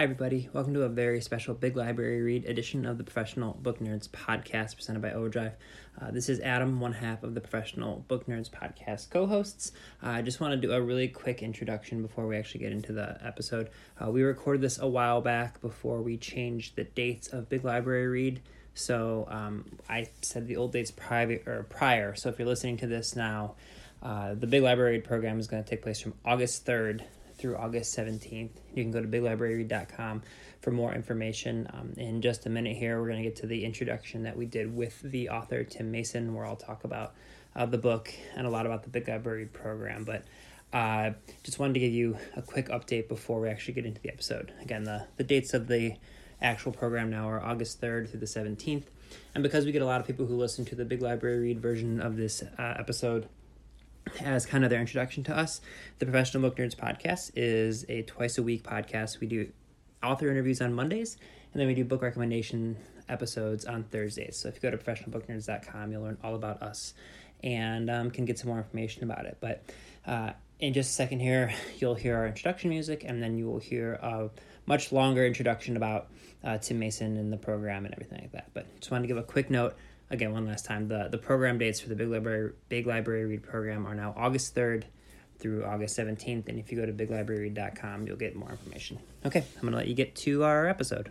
Hi, everybody. Welcome to a very special Big Library Read edition of the Professional Book Nerds podcast presented by Overdrive. Uh, this is Adam, one half of the Professional Book Nerds podcast co hosts. Uh, I just want to do a really quick introduction before we actually get into the episode. Uh, we recorded this a while back before we changed the dates of Big Library Read. So um, I said the old dates or prior. So if you're listening to this now, uh, the Big Library Read program is going to take place from August 3rd through August 17th. You can go to biglibraryread.com for more information. Um, in just a minute here, we're going to get to the introduction that we did with the author, Tim Mason, where I'll talk about uh, the book and a lot about the Big Library program. But uh, just wanted to give you a quick update before we actually get into the episode. Again, the, the dates of the actual program now are August 3rd through the 17th. And because we get a lot of people who listen to the Big Library Read version of this uh, episode, as kind of their introduction to us. The Professional Book Nerds podcast is a twice a week podcast. We do author interviews on Mondays, and then we do book recommendation episodes on Thursdays. So if you go to professionalbooknerds.com, you'll learn all about us and um, can get some more information about it. But uh, in just a second here, you'll hear our introduction music, and then you will hear a much longer introduction about uh, Tim Mason and the program and everything like that. But just wanted to give a quick note again one last time the the program dates for the big library big library read program are now august 3rd through august 17th and if you go to biglibraryread.com you'll get more information. Okay i'm gonna let you get to our episode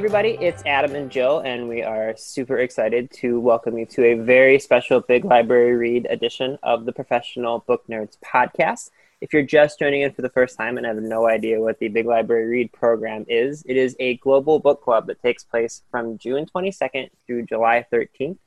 everybody, it's Adam and Jill, and we are super excited to welcome you to a very special Big Library Read edition of the Professional Book Nerds podcast. If you're just joining in for the first time and have no idea what the Big Library Read program is, it is a global book club that takes place from June 22nd through July 13th.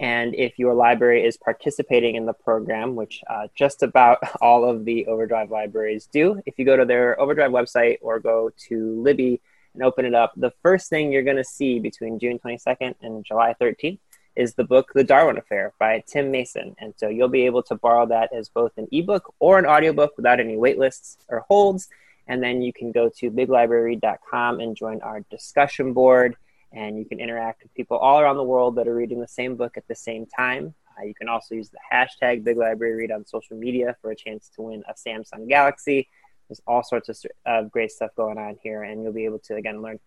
And if your library is participating in the program, which uh, just about all of the Overdrive libraries do, if you go to their Overdrive website or go to Libby, and open it up, the first thing you're going to see between June 22nd and July 13th is the book The Darwin Affair by Tim Mason. And so you'll be able to borrow that as both an ebook or an audiobook without any waitlists or holds. And then you can go to biglibrary.com and join our discussion board. And you can interact with people all around the world that are reading the same book at the same time. Uh, you can also use the hashtag Big Library Read on social media for a chance to win a Samsung Galaxy there's all sorts of uh, great stuff going on here, and you'll be able to again learn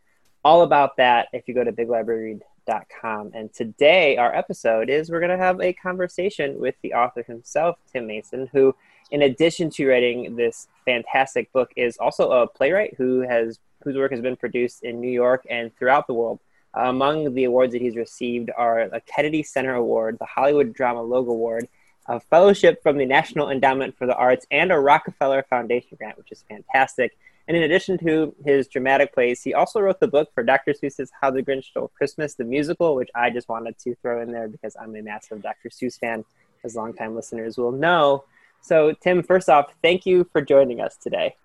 all about that if you go to biglibraryread.com. And today, our episode is we're going to have a conversation with the author himself, Tim Mason, who, in addition to writing this fantastic book, is also a playwright who has whose work has been produced in New York and throughout the world. Among the awards that he's received are a Kennedy Center Award, the Hollywood Drama Logue Award, a fellowship from the National Endowment for the Arts, and a Rockefeller Foundation grant, which is fantastic. And in addition to his dramatic plays, he also wrote the book for Dr. Seuss's How the Grinch Stole Christmas, the musical, which I just wanted to throw in there because I'm a massive Dr. Seuss fan, as longtime listeners will know. So, Tim, first off, thank you for joining us today.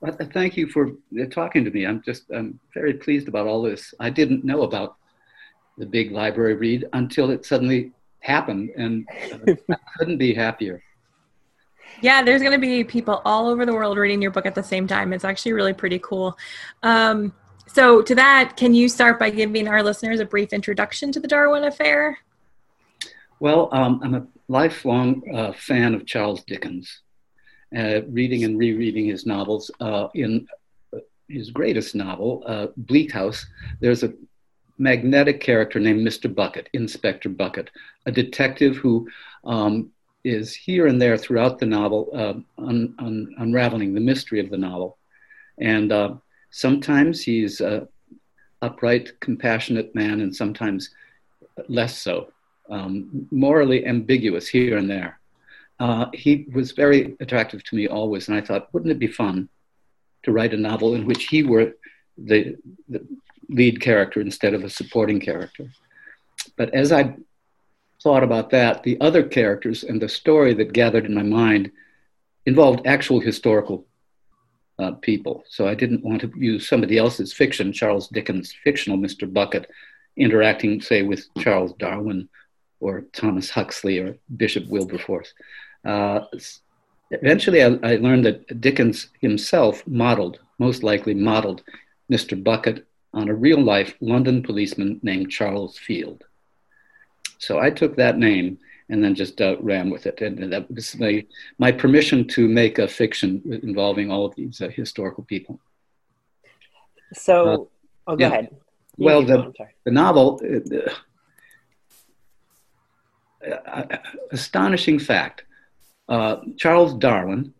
Well, thank you for uh, talking to me. I'm just I'm very pleased about all this. I didn't know about the big library read until it suddenly happened, and uh, I couldn't be happier. Yeah, there's going to be people all over the world reading your book at the same time. It's actually really pretty cool. Um, so, to that, can you start by giving our listeners a brief introduction to the Darwin Affair? Well, um, I'm a lifelong uh, fan of Charles Dickens, uh, reading and rereading his novels. Uh, in uh, his greatest novel, uh, Bleak House, there's a magnetic character named Mr. Bucket, Inspector Bucket, a detective who um, is here and there throughout the novel, uh, un- un- unraveling the mystery of the novel. And uh, sometimes he's an upright, compassionate man, and sometimes less so, um, morally ambiguous here and there. Uh, he was very attractive to me always, and I thought, wouldn't it be fun to write a novel in which he were the, the lead character instead of a supporting character. But as I thought about that, the other characters and the story that gathered in my mind involved actual historical uh, people. So I didn't want to use somebody else's fiction, Charles Dickens' fictional Mr. Bucket, interacting, say, with Charles Darwin or Thomas Huxley or Bishop Wilberforce. Uh, eventually, I, I learned that Dickens himself modeled, most likely modeled, Mr. Bucket on a real life London policeman named Charles Field. So I took that name and then just uh, ran with it. And that was my, my permission to make a fiction involving all of these uh, historical people. So, uh, oh, go yeah. ahead. You well, the, the novel, uh, uh, astonishing fact Charles Darwin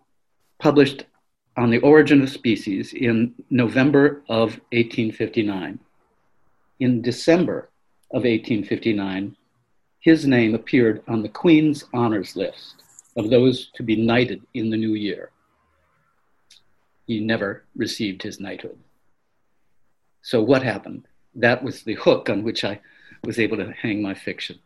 published on the origin of species in November of 1859. In December of 1859, his name appeared on the Queen's honors list of those to be knighted in the new year. He never received his knighthood. So, what happened? That was the hook on which I was able to hang my fiction.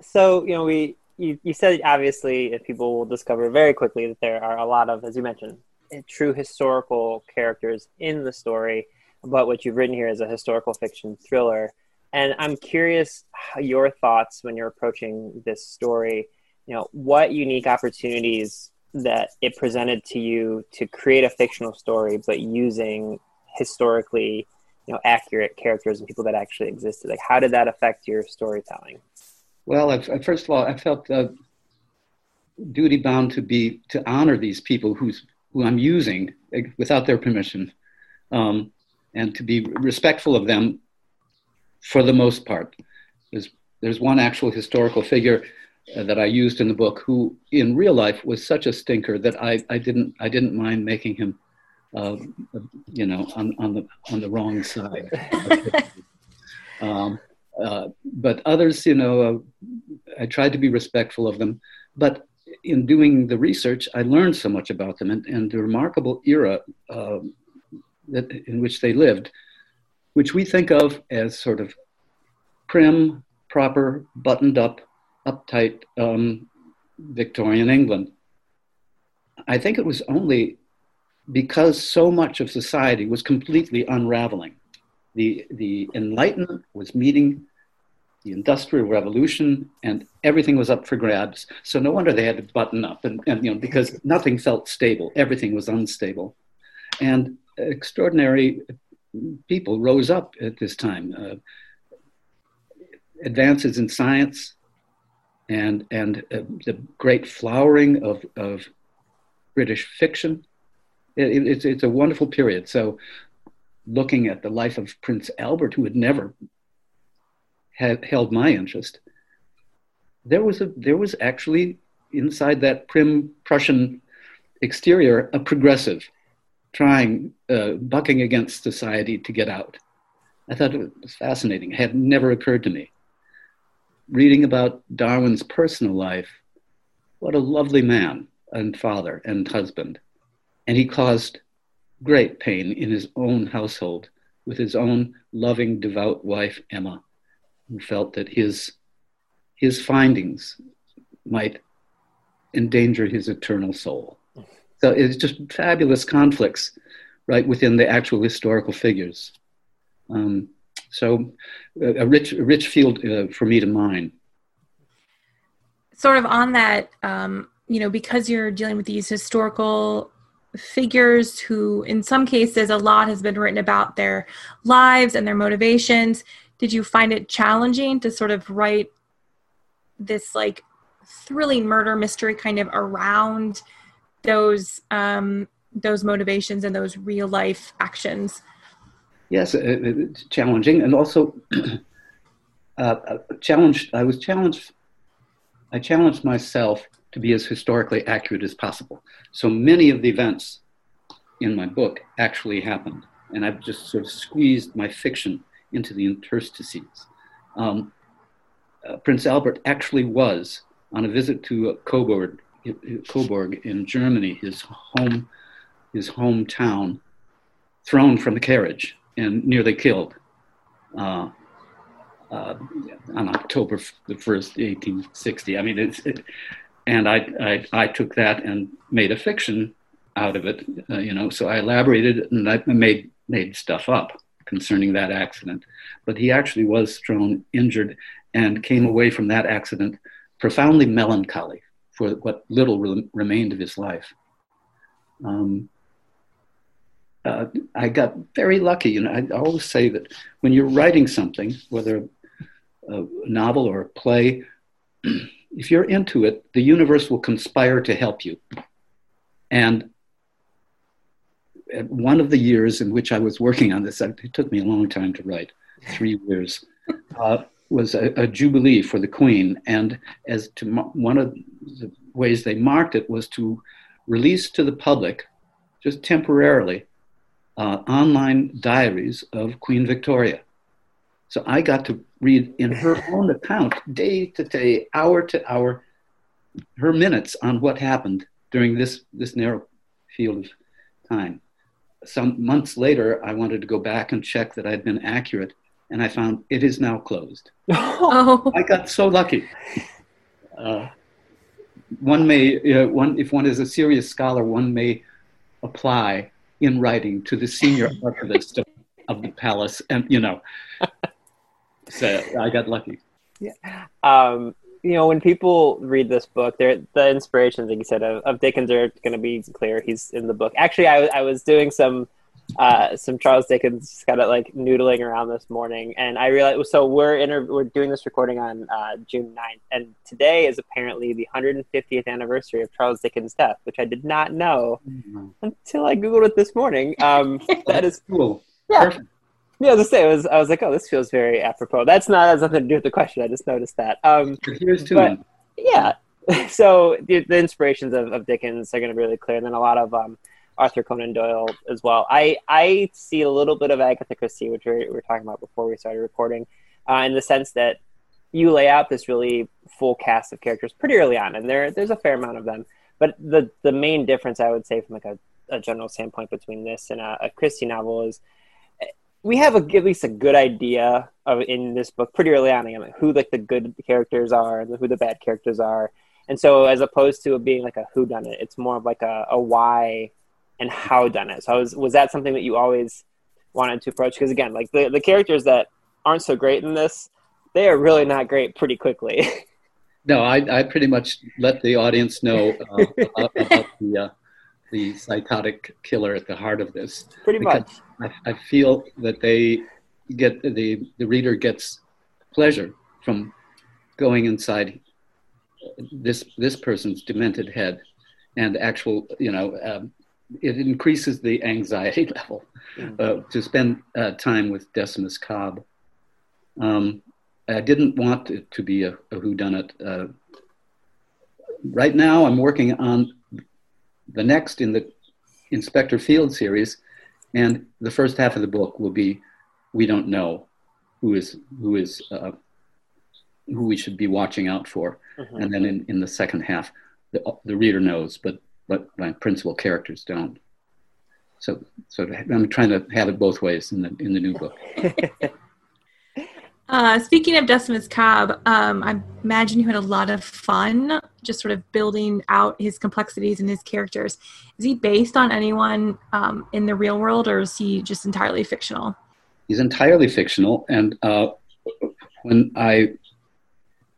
So, you know, we you, you said obviously if people will discover very quickly that there are a lot of, as you mentioned, eh, true historical characters in the story. But what you've written here is a historical fiction thriller. And I'm curious your thoughts when you're approaching this story. You know, what unique opportunities that it presented to you to create a fictional story, but using historically, you know, accurate characters and people that actually existed. Like, how did that affect your storytelling? Well, I, first of all, I felt uh, duty bound to be to honor these people who's who I'm using without their permission, um, and to be respectful of them for the most part. There's there's one actual historical figure uh, that I used in the book who, in real life, was such a stinker that I, I didn't I didn't mind making him, uh, you know, on, on the on the wrong side. um, uh, but others, you know, uh, I tried to be respectful of them. But in doing the research, I learned so much about them and, and the remarkable era uh, that, in which they lived, which we think of as sort of prim, proper, buttoned up, uptight um, Victorian England. I think it was only because so much of society was completely unraveling. The, the Enlightenment was meeting the Industrial Revolution, and everything was up for grabs. So no wonder they had to button up, and, and you know because nothing felt stable, everything was unstable, and extraordinary people rose up at this time. Uh, advances in science, and and uh, the great flowering of of British fiction. It, it's it's a wonderful period. So looking at the life of Prince Albert, who had never had held my interest, there was a there was actually inside that prim Prussian exterior a progressive trying uh, bucking against society to get out. I thought it was fascinating. It had never occurred to me. Reading about Darwin's personal life, what a lovely man and father and husband. And he caused great pain in his own household with his own loving, devout wife, Emma felt that his, his findings might endanger his eternal soul. So it's just fabulous conflicts right within the actual historical figures. Um, so a rich, a rich field uh, for me to mine. Sort of on that, um, you know, because you're dealing with these historical figures who, in some cases, a lot has been written about their lives and their motivations did you find it challenging to sort of write this like thrilling murder mystery kind of around those um, those motivations and those real life actions? Yes, it's challenging, and also uh, challenged. I was challenged. I challenged myself to be as historically accurate as possible. So many of the events in my book actually happened, and I've just sort of squeezed my fiction into the interstices. Um, uh, Prince Albert actually was on a visit to uh, Coburg, Coburg in Germany, his home, his hometown, thrown from the carriage and nearly killed uh, uh, on October the first, 1860. I mean, it's, it, and I, I, I took that and made a fiction out of it, uh, you know. So I elaborated and I made made stuff up concerning that accident. But he actually was thrown injured and came away from that accident profoundly melancholy for what little re- remained of his life. Um, uh, I got very lucky. And I always say that when you're writing something, whether a novel or a play, if you're into it, the universe will conspire to help you. And one of the years in which I was working on this, it took me a long time to write, three years, uh, was a, a, jubilee for the Queen. And as to one of the ways they marked it was to release to the public, just temporarily, uh, online diaries of Queen Victoria. So I got to read in her own account, day to day, hour to hour, her minutes on what happened during this, this narrow field of time. Some months later, I wanted to go back and check that I'd been accurate, and I found it is now closed. Oh. I got so lucky. Uh, one may, uh, one, if one is a serious scholar, one may apply in writing to the senior archivist of, of the palace, and you know, so I got lucky. Yeah. Um, you know, when people read this book, the inspirations, like you said, of, of Dickens are going to be clear. He's in the book. Actually, I, I was doing some uh, some Charles Dickens kind of like noodling around this morning, and I realized. So we're inter- we're doing this recording on uh, June 9th, and today is apparently the 150th anniversary of Charles Dickens' death, which I did not know mm-hmm. until I googled it this morning. Um, that is cool. Yeah. Perfect. Yeah, I say, was I was like, oh, this feels very apropos. That's not has nothing to do with the question. I just noticed that. Um, Here's two. But, yeah, so the, the, inspirations of, of Dickens are going to be really clear, and then a lot of um, Arthur Conan Doyle as well. I I see a little bit of Agatha Christie, which we were talking about before we started recording, uh, in the sense that you lay out this really full cast of characters pretty early on, and there there's a fair amount of them. But the the main difference I would say from like a, a general standpoint between this and a, a Christie novel is we have a, at least a good idea of in this book pretty early on I mean, who like the good characters are and who the bad characters are. And so as opposed to it being like a who done it, it's more of like a, a why and how done it. So was was that something that you always wanted to approach? Because again, like the, the characters that aren't so great in this, they are really not great pretty quickly. no, I, I pretty much let the audience know uh, about, about the uh, the psychotic killer at the heart of this. Pretty much. I, I feel that they get the the reader gets pleasure from going inside this this person's demented head, and actual you know um, it increases the anxiety level mm-hmm. uh, to spend uh, time with Decimus Cobb. Um, I didn't want it to be a, a whodunit. Uh, right now, I'm working on the next in the Inspector Field series, and the first half of the book will be we don't know who is who is uh, who we should be watching out for, mm-hmm. and then in, in the second half, the, the reader knows, but but my principal characters don't. So so I'm trying to have it both ways in the in the new book. Uh, speaking of Decimus Cobb, um, I imagine you had a lot of fun just sort of building out his complexities and his characters. Is he based on anyone um, in the real world, or is he just entirely fictional? He's entirely fictional, and uh, when I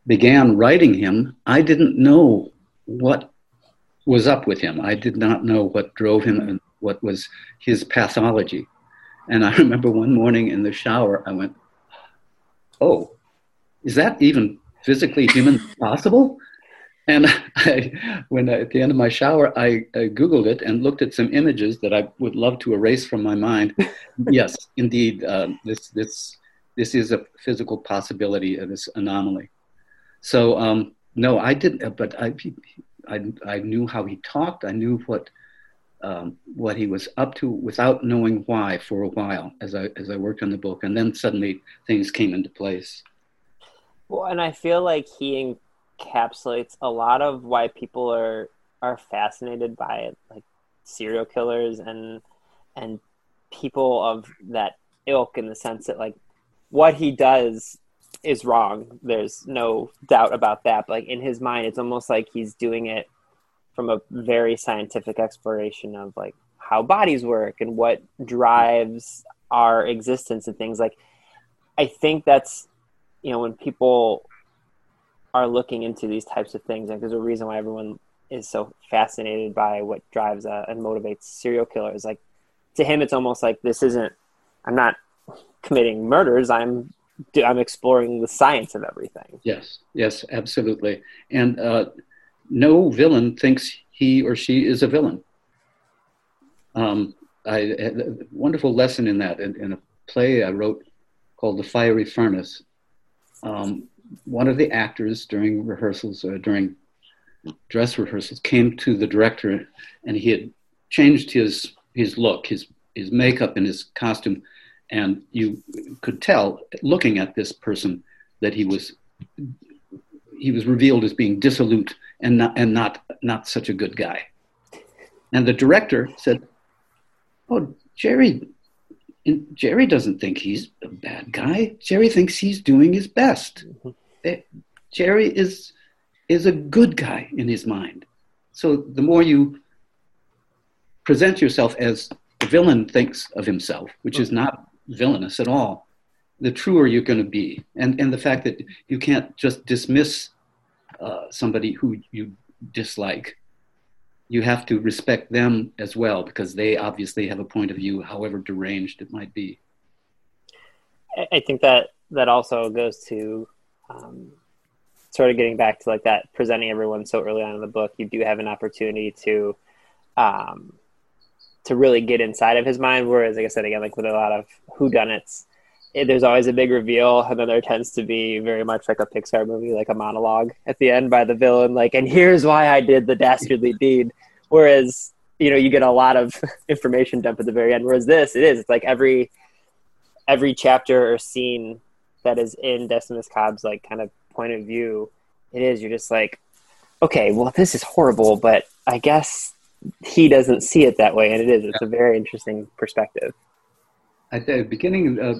began writing him, I didn't know what was up with him. I did not know what drove him and what was his pathology. And I remember one morning in the shower, I went, oh, is that even physically human possible? And I, when I, at the end of my shower, I, I, Googled it and looked at some images that I would love to erase from my mind. yes, indeed, uh, this, this, this is a physical possibility of this anomaly. So, um, no, I didn't, but I, I, I knew how he talked. I knew what, um, what he was up to without knowing why for a while as I as I worked on the book, and then suddenly things came into place. Well, and I feel like he encapsulates a lot of why people are are fascinated by it, like serial killers and and people of that ilk in the sense that like what he does is wrong. There's no doubt about that. But like in his mind, it's almost like he's doing it from a very scientific exploration of like how bodies work and what drives our existence and things like i think that's you know when people are looking into these types of things and there's a reason why everyone is so fascinated by what drives uh, and motivates serial killers. Like to him it's almost like this isn't i'm not committing murders i'm i'm exploring the science of everything. Yes yes absolutely. And uh, no villain thinks he or she is a villain. Um, I had a wonderful lesson in that in, in, a play I wrote called The Fiery Furnace. Um, one of the actors during rehearsals or during dress rehearsals came to the director and he had changed his his look, his his makeup and his costume, and you could tell looking at this person that he was he was revealed as being dissolute and not and not not such a good guy. And the director said, "Oh, Jerry, Jerry doesn't think he's a bad guy. Jerry thinks he's doing his best. Mm-hmm. Jerry is is a good guy in his mind. So the more you present yourself as the villain thinks of himself, which is not villainous at all, the truer you're going to be. And, and the fact that you can't just dismiss uh, somebody who you dislike, you have to respect them as well because they obviously have a point of view, however deranged it might be. I think that that also goes to um, sort of getting back to like that presenting everyone so early on in the book. You do have an opportunity to um, to really get inside of his mind. Whereas, like I said again, like with a lot of whodunits, it, there's always a big reveal, and then there tends to be very much like a Pixar movie, like a monologue at the end by the villain, like, "And here's why I did the dastardly deed." Whereas, you know, you get a lot of information dumped at the very end. Whereas this, it is, it's like every every chapter or scene that is in Decimus Cobb's like kind of point of view, it is you're just like, okay, well, this is horrible, but I guess he doesn't see it that way, and it is. It's a very interesting perspective. At the beginning, uh,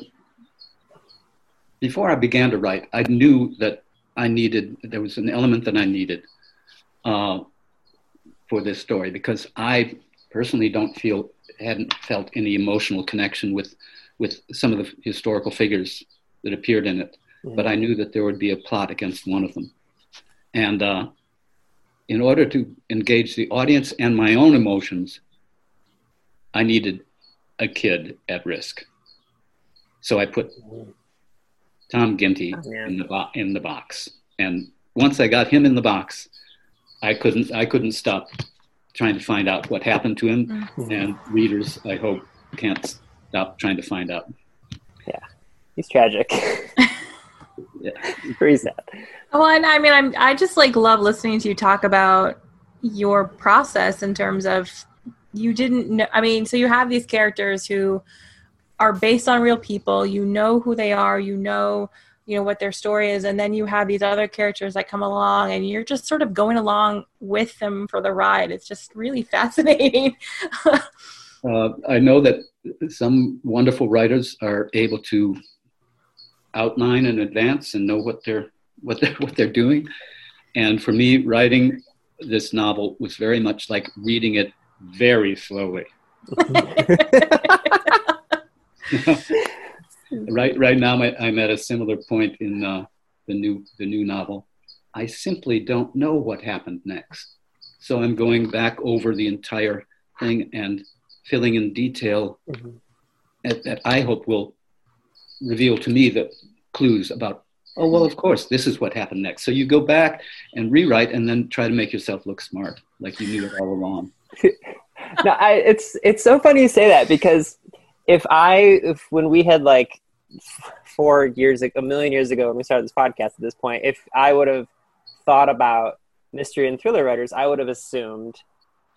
before I began to write, I knew that I needed. There was an element that I needed uh, for this story because I personally don't feel hadn't felt any emotional connection with with some of the historical figures that appeared in it, mm-hmm. but I knew that there would be a plot against one of them, and uh, in order to engage the audience and my own emotions, I needed a kid at risk. So I put Tom Ginty oh, in the bo- in the box, and once I got him in the box, I couldn't I couldn't stop trying to find out what happened to him, mm-hmm. and readers I hope can't stop trying to find out. Yeah, he's tragic. yeah, pretty sad. Well, and I mean, I'm I just like love listening to you talk about your process in terms of you didn't know. I mean, so you have these characters who are based on real people. You know who they are. You know, you know what their story is, and then you have these other characters that come along, and you're just sort of going along with them for the ride. It's just really fascinating. uh, I know that some wonderful writers are able to outline in advance and know what they're what they're what they're doing. And for me, writing this novel was very much like reading it very slowly. right right now I'm at a similar point in uh, the new the new novel. I simply don't know what happened next. So I'm going back over the entire thing and filling in detail mm-hmm. that, that I hope will reveal to me the clues about oh well of course this is what happened next. So you go back and rewrite and then try to make yourself look smart like you knew it all along. No I, it's it's so funny you say that because if i if when we had like four years a million years ago when we started this podcast at this point if i would have thought about mystery and thriller writers i would have assumed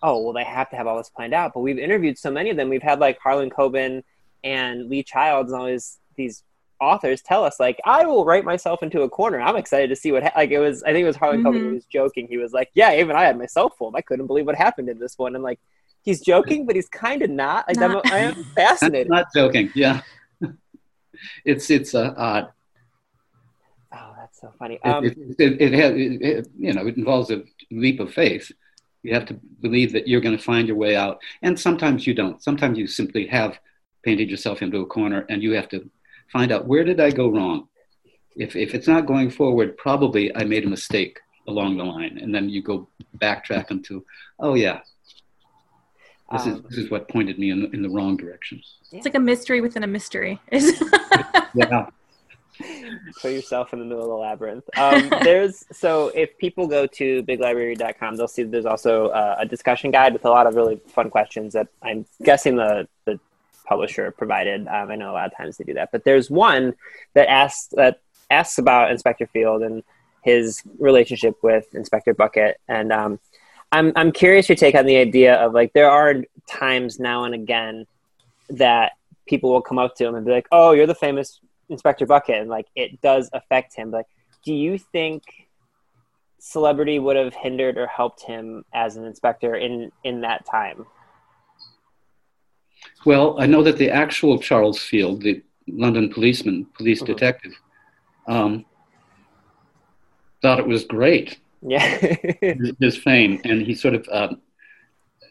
oh well they have to have all this planned out. But we've interviewed so many of them. We've had like harlan coben and lee childs and all these these authors tell us like I will write myself into a corner. I'm excited to see what ha-. like it was. I think it was Harlan mm-hmm. Coben who was joking. He was like, "Yeah, even I had myself fooled. I couldn't believe what happened in this one." And like he's joking, but he's kind of not. Like not. I am fascinated. not joking. Yeah, it's it's uh, odd. Oh, that's so funny. Um, it, it, it, has, it, you know, it involves a leap of faith. You have to believe that you're going to find your way out, and sometimes you don't. Sometimes you simply have painted yourself into a corner, and you have to find out where did I go wrong. If, if it's not going forward, probably I made a mistake along the line. And then you go backtrack into, oh, yeah. This, um, is, this is what pointed me in, in the wrong direction. It's like a mystery within a mystery. yeah. Put yourself in the middle of the labyrinth. Um, there's so if people go to biglibrary.com, they'll see that there's also uh, a discussion guide with a lot of really fun questions that I'm guessing the the publisher provided. Um, I know a lot of times they do that, but there's one that asks that asks about Inspector Field and his relationship with Inspector Bucket, and um, I'm I'm curious your take on the idea of like there are times now and again that people will come up to him and be like, "Oh, you're the famous Inspector Bucket," and like it does affect him. Like, do you think celebrity would have hindered or helped him as an inspector in in that time? Well, I know that the actual Charles Field, the London policeman, police mm-hmm. detective, um, thought it was great. Yeah, his fame, and he sort of um,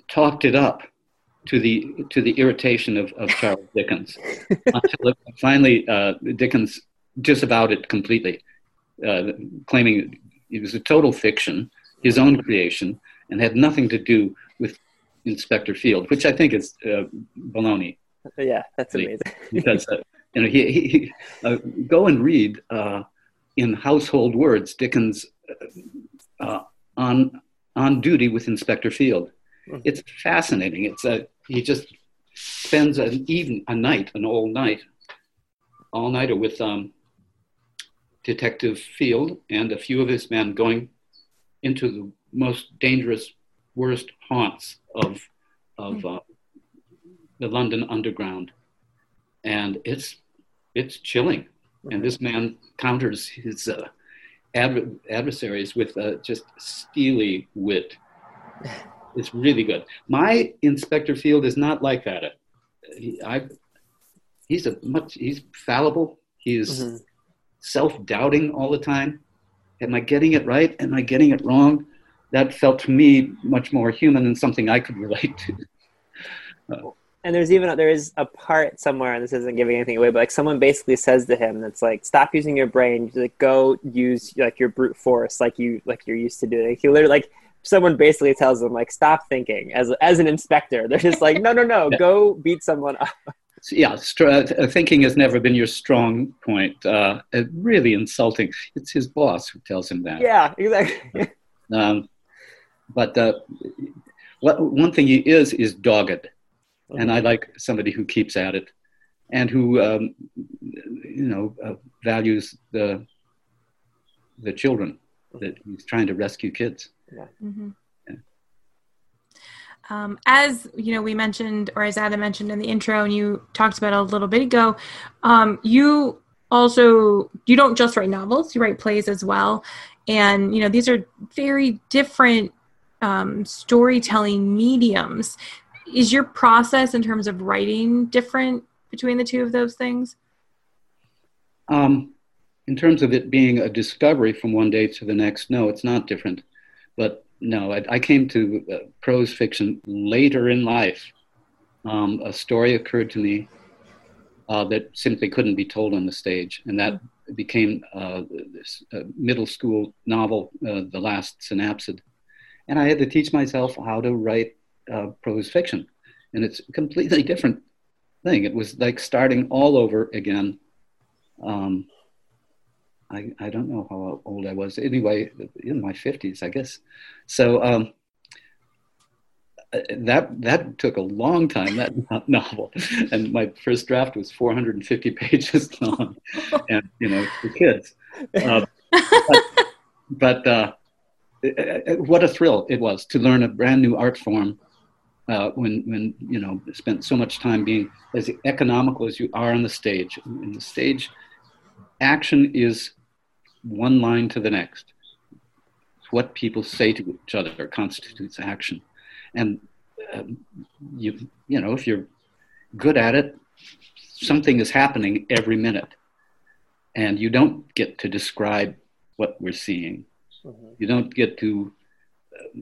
talked it up to the to the irritation of, of Charles Dickens until it, finally uh, Dickens disavowed it completely, uh, claiming it was a total fiction, his own creation, and had nothing to do with Inspector Field, which I think is uh, baloney. Yeah, that's amazing. because uh, you know, he, he uh, go and read uh, in household words Dickens uh, on on duty with Inspector Field. Mm-hmm. It's fascinating. It's a he just spends an even a night, an all night, all nighter with um, Detective Field and a few of his men going into the most dangerous, worst haunts of of hmm. uh, the London Underground, and it's it's chilling. And this man counters his uh, adver- adversaries with uh, just steely wit. It's really good. My Inspector Field is not like that. He, I, he's a much he's fallible. He's mm-hmm. self-doubting all the time. Am I getting it right? Am I getting it wrong? That felt to me much more human and something I could relate to. Uh, and there's even there is a part somewhere, and this isn't giving anything away, but like someone basically says to him, "That's like stop using your brain, like go use like your brute force, like you like you're used to doing." He literally like someone basically tells him like stop thinking as as an inspector. They're just like, no, no, no, go beat someone up. Yeah, uh, thinking has never been your strong point. Uh, really insulting. It's his boss who tells him that. Yeah, exactly. um, but uh, what, one thing he is is dogged, and I like somebody who keeps at it, and who um, you know uh, values the the children that he's trying to rescue kids. Yeah. Mm-hmm. Um, as you know, we mentioned, or as Adam mentioned in the intro, and you talked about a little bit ago, um, you also you don't just write novels; you write plays as well. And you know, these are very different um, storytelling mediums. Is your process in terms of writing different between the two of those things? Um, in terms of it being a discovery from one day to the next, no, it's not different. But no, I, I came to uh, prose fiction later in life. Um, a story occurred to me uh, that simply couldn't be told on the stage, and that became uh, this uh, middle school novel, uh, The Last Synapsid and I had to teach myself how to write uh, prose fiction, and it's a completely different thing. It was like starting all over again. Um, I, I don't know how old I was. Anyway, in my fifties, I guess. So um, uh, that that took a long time. That novel, and my first draft was 450 pages long, and you know, for kids. Uh, but, but uh, what a thrill it was to learn a brand new art form uh, when, when you know spent so much time being as economical as you are on the stage. In the stage, action is one line to the next. What people say to each other constitutes action, and um, you you know if you're good at it, something is happening every minute, and you don't get to describe what we're seeing Mm-hmm. You don't get to uh,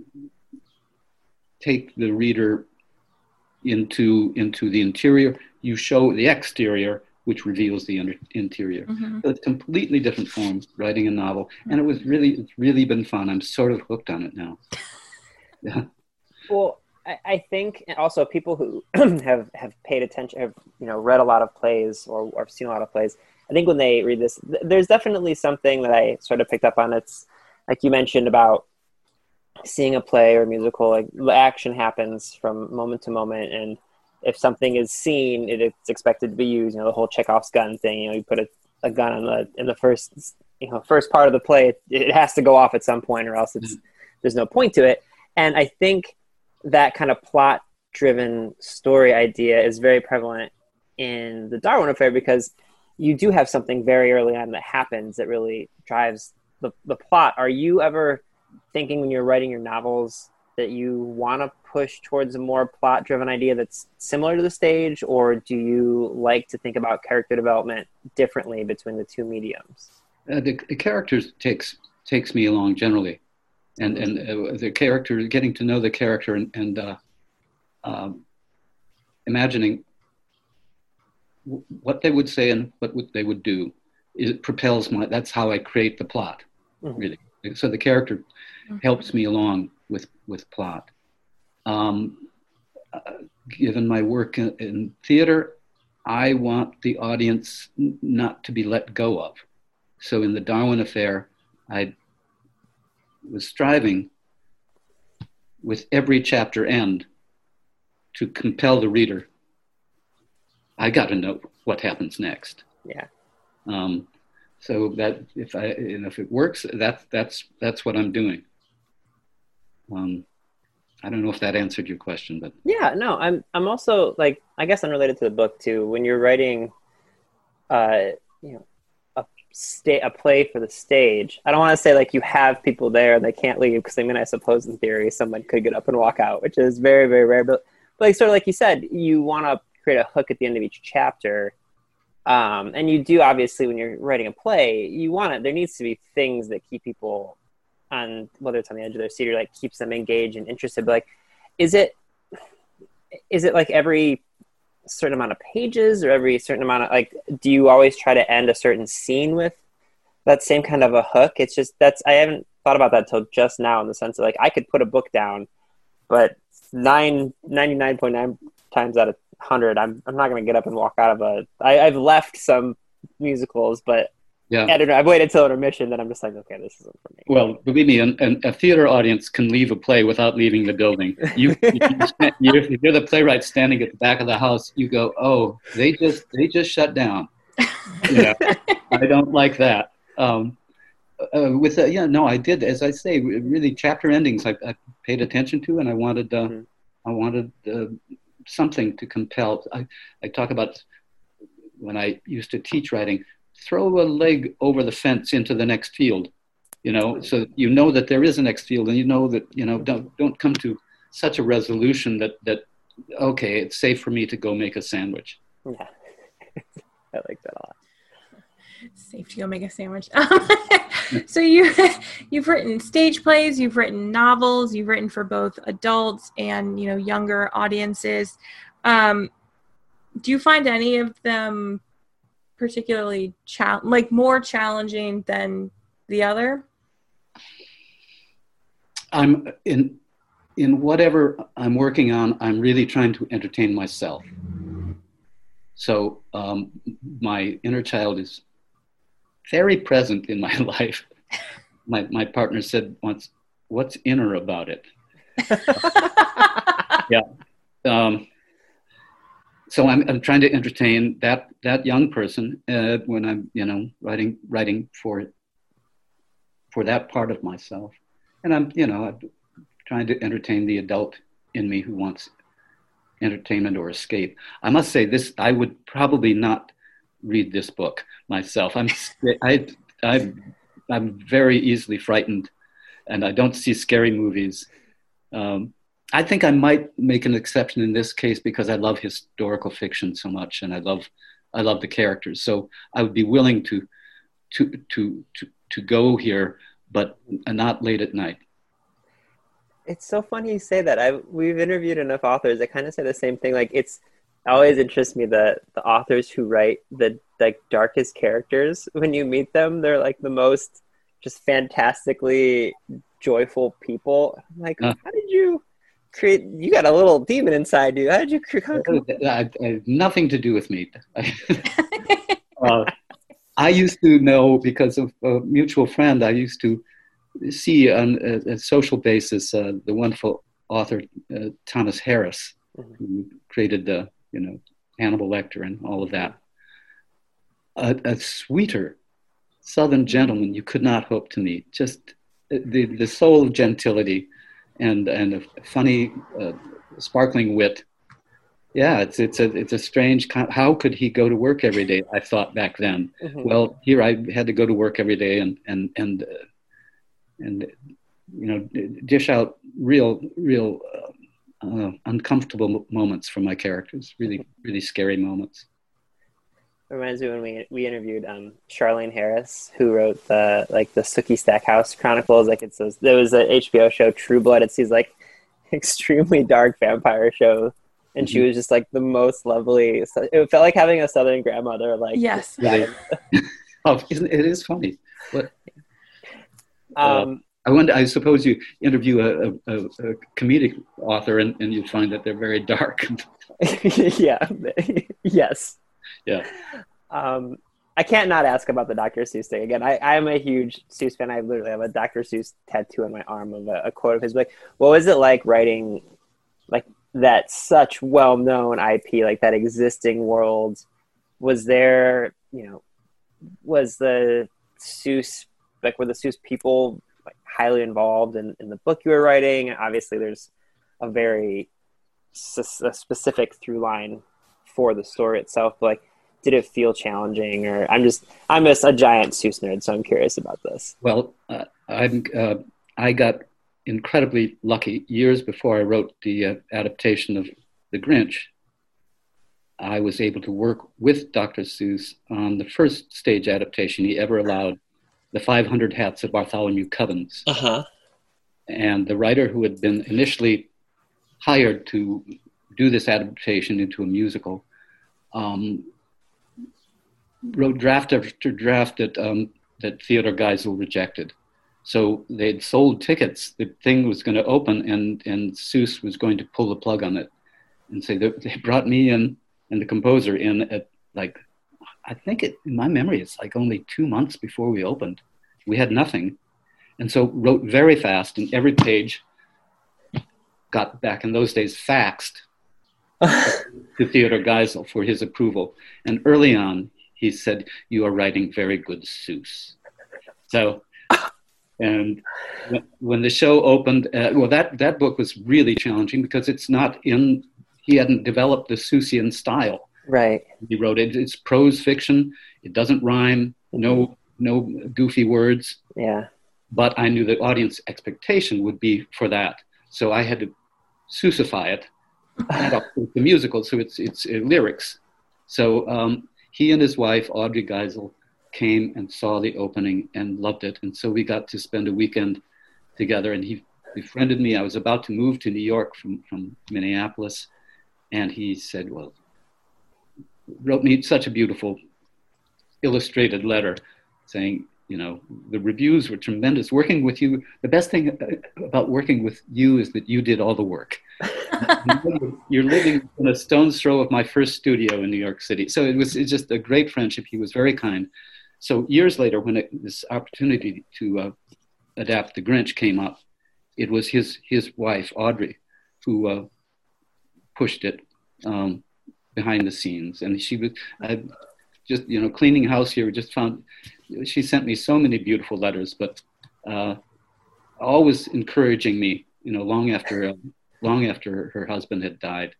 take the reader into into the interior. You show the exterior, which reveals the under, interior. Mm-hmm. So it's completely different form writing a novel, and it was really it's really been fun. I'm sort of hooked on it now. Yeah. Well, I, I think also people who have have paid attention, have you know read a lot of plays or, or seen a lot of plays. I think when they read this, th- there's definitely something that I sort of picked up on. It's like you mentioned about seeing a play or a musical. Like action happens from moment to moment, and if something is seen, it, it's expected to be used. You know, the whole Chekhov's gun thing. You know, you put a, a gun on the in the first you know first part of the play. It, it has to go off at some point, or else it's there's no point to it. And I think that kind of plot driven story idea is very prevalent in the Darwin affair because you do have something very early on that happens that really drives the, the plot. Are you ever thinking when you're writing your novels that you want to push towards a more plot driven idea that's similar to the stage, or do you like to think about character development differently between the two mediums? Uh, the, the characters takes takes me along generally and and uh, the character, getting to know the character, and, and uh, um, imagining w- what they would say and what would they would do. It propels my. That's how I create the plot, mm-hmm. really. So the character mm-hmm. helps me along with with plot. Um, uh, given my work in, in theater, I want the audience n- not to be let go of. So in the Darwin Affair, I was striving with every chapter end to compel the reader. I got to know what happens next. Yeah. Um, so that if I and if it works, that's that's that's what I'm doing. Um, I don't know if that answered your question, but yeah, no, I'm I'm also like I guess unrelated to the book too. When you're writing, uh, you know, sta- a play for the stage. I don't want to say like you have people there and they can't leave because I mean I suppose in theory someone could get up and walk out, which is very very rare. But, but like sort of like you said, you want to create a hook at the end of each chapter, um, and you do obviously when you're writing a play, you want it. There needs to be things that keep people on whether it's on the edge of their seat or like keeps them engaged and interested. But like, is it is it like every certain amount of pages or every certain amount of like do you always try to end a certain scene with that same kind of a hook it's just that's i haven't thought about that till just now in the sense of like i could put a book down but 9 99.9 times out of 100 i'm, I'm not going to get up and walk out of a I, i've left some musicals but yeah. I don't know. I've waited till intermission, then I'm just like, okay, this isn't for me. Well, believe me, an, an, a theater audience can leave a play without leaving the building. You, you, you, if you're the playwright standing at the back of the house, you go, oh, they just they just shut down. You know, I don't like that. Um, uh, with uh, yeah, no, I did. As I say, really, chapter endings I, I paid attention to, and I wanted uh, mm-hmm. I wanted uh, something to compel. I, I talk about when I used to teach writing throw a leg over the fence into the next field you know so you know that there is a next field and you know that you know don't don't come to such a resolution that that okay it's safe for me to go make a sandwich. Yeah. I like that a lot safe to go make a sandwich so you you've written stage plays you've written novels you've written for both adults and you know younger audiences um, do you find any of them particularly cha- like more challenging than the other? I'm in in whatever I'm working on. I'm really trying to entertain myself. So um, my inner child is very present in my life. my my partner said once, "What's inner about it?" yeah. Um, so I'm, I'm trying to entertain that that young person uh, when I'm you know writing writing for for that part of myself, and I'm you know I'm trying to entertain the adult in me who wants entertainment or escape. I must say this: I would probably not read this book myself. I'm I I I'm very easily frightened, and I don't see scary movies. Um, I think I might make an exception in this case because I love historical fiction so much, and I love I love the characters. So I would be willing to to to to to go here, but not late at night. It's so funny you say that. I we've interviewed enough authors that kind of say the same thing. Like it's always interests me that the authors who write the like darkest characters when you meet them, they're like the most just fantastically joyful people. I'm like, uh, how did you create? You got a little demon inside you. How did you create? I, I, nothing to do with me uh, I used to know because of a mutual friend. I used to see on a, a social basis uh, the wonderful author uh, Thomas Harris, mm-hmm. who created the you know Hannibal Lecter and all of that. A, a, sweeter Southern gentleman you could not hope to meet. Just the the soul of gentility, and and a funny, uh, sparkling wit. Yeah, it's it's a it's a strange. How could he go to work every day? I thought back then. Mm-hmm. Well, here I had to go to work every day and and and uh, and you know dish out real real uh, uh, uncomfortable moments for my characters really really scary moments reminds me when we we interviewed um, Charlaine Harris, who wrote the like the Sookie Stackhouse Chronicles. Like it's those, there was an HBO show True Blood. It's these like extremely dark vampire show, and mm-hmm. she was just like the most lovely. It felt like having a Southern grandmother. Like yes, oh, isn't it is funny. What um, I wonder. I suppose you interview a, a, a comedic author, and, and you find that they're very dark. yeah. yes. Yeah. Um, I can't not ask about the Dr. Seuss thing again. I, I am a huge Seuss fan. I literally have a Dr. Seuss tattoo on my arm of a, a quote of his. Like, what was it like writing, like that such well-known IP, like that existing world? Was there, you know, was the Seuss like were the Seuss people like highly involved in, in the book you were writing? Obviously, there's a very a specific through line for the story itself. But like, did it feel challenging, or I'm just I'm just a giant Seuss nerd, so I'm curious about this. Well, uh, I'm uh, I got incredibly lucky years before I wrote the uh, adaptation of The Grinch. I was able to work with Dr. Seuss on the first stage adaptation he ever allowed the 500 Hats of Bartholomew Cubbins. Uh-huh. And the writer who had been initially hired to do this adaptation into a musical um, wrote draft after draft that, um, that Theodore Geisel rejected. So they'd sold tickets. The thing was going to open, and, and Seuss was going to pull the plug on it and say, they brought me in and the composer in at like I think it, in my memory, it's like only two months before we opened. We had nothing. And so wrote very fast, and every page got back in those days faxed to Theodore Geisel for his approval. And early on, he said, You are writing very good Seuss. So, and when the show opened, uh, well, that, that book was really challenging because it's not in, he hadn't developed the Seussian style. Right. He wrote it. It's prose fiction. It doesn't rhyme. No, no goofy words. Yeah. But I knew the audience expectation would be for that, so I had to Seussify it, the musical. So it's it's uh, lyrics. So um, he and his wife Audrey Geisel came and saw the opening and loved it, and so we got to spend a weekend together. And he befriended me. I was about to move to New York from from Minneapolis, and he said, "Well, wrote me such a beautiful illustrated letter saying, you know, the reviews were tremendous. Working with you, the best thing about working with you is that you did all the work. You're living in a stone's throw of my first studio in New York City. So it was, just a great friendship. He was very kind. So years later, when it, this opportunity to uh, adapt The Grinch came up, it was his, his wife, Audrey, who uh, pushed it. Um, behind the scenes. And she was I just you know cleaning house here. Just found she sent me so many beautiful letters, but uh, always encouraging me. You know, long after uh, long after her husband had died.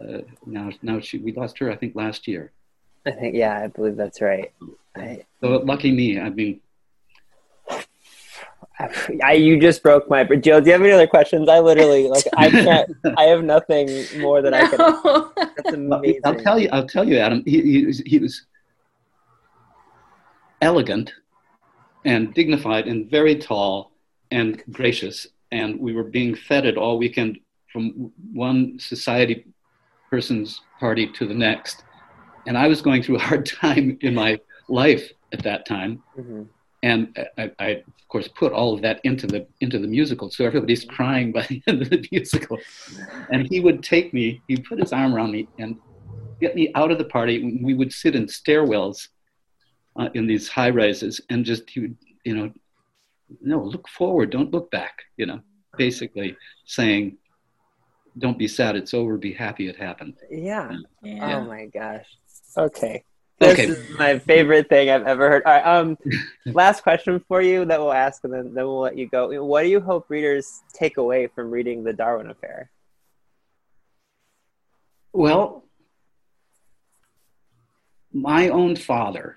Uh, now now she we lost her I think last year. I think yeah, I believe that's right. I, so lucky me. I mean, I, you just broke my. Jill, do you have any other questions? I literally like I can't. I have nothing more that no. I can. That's amazing. I'll tell you. I'll tell you, Adam. He, he, was, he was elegant and dignified and very tall and gracious, and we were being feted all weekend from one society person's party to the next, and I was going through a hard time in my life at that time. Mm-hmm and I, I, of course put all of that into the into the musical so everybody's crying by the end of the musical. And he would take me he'd put his arm around me and get me out of the party. We would sit in stairwells uh, in these high rises and just he would you know no look forward don't look back you know basically saying don't be sad it's over be happy it happened. Yeah, Yeah. oh my gosh. Okay this Okay. is my favorite thing I've ever heard. All right, um, last question for you that we'll ask, and then, then we'll let you go. What do you hope readers take away from reading the Darwin Affair? Well, my own father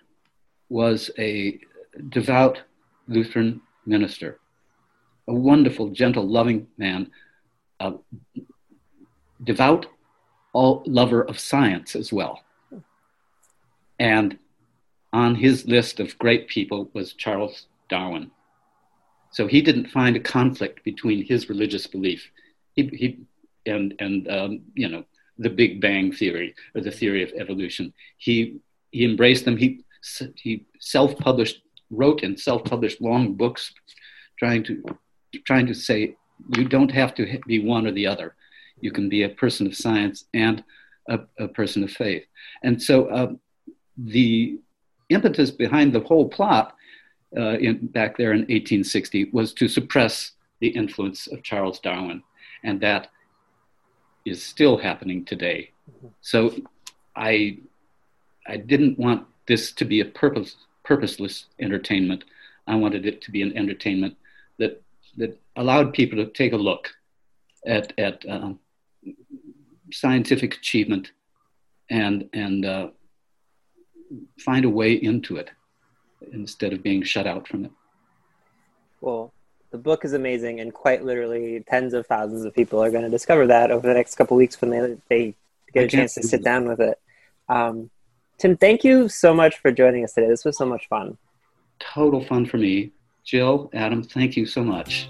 was a devout Lutheran minister, a wonderful, gentle, loving man, a devout all lover of science as well. And on his list of great people was Charles Darwin. So he didn't find a conflict between his religious belief he, he, and, and um, you know, the Big Bang theory or the theory of evolution. He, he embraced them. He, he self-published, wrote and self-published long books trying to, trying to say, you don't have to be one or the other. You can be a person of science and a, a person of faith. And so uh, the impetus behind the whole plot uh, in, back there in 1860 was to suppress the influence of Charles Darwin. And that is still happening today. So I, I didn't want this to be a purpose, purposeless entertainment. I wanted it to be an entertainment that, that allowed people to take a look at, at um, scientific achievement and, and uh, find a way into it instead of being shut out from it. Well, the book is amazing, and quite literally, tens of thousands of people are going to discover that over the next couple weeks when they they get a chance to sit it. down with it. Um, Tim, thank you so much for joining us today. This was so much fun. Total fun for me. Jill, Adam, thank you so much.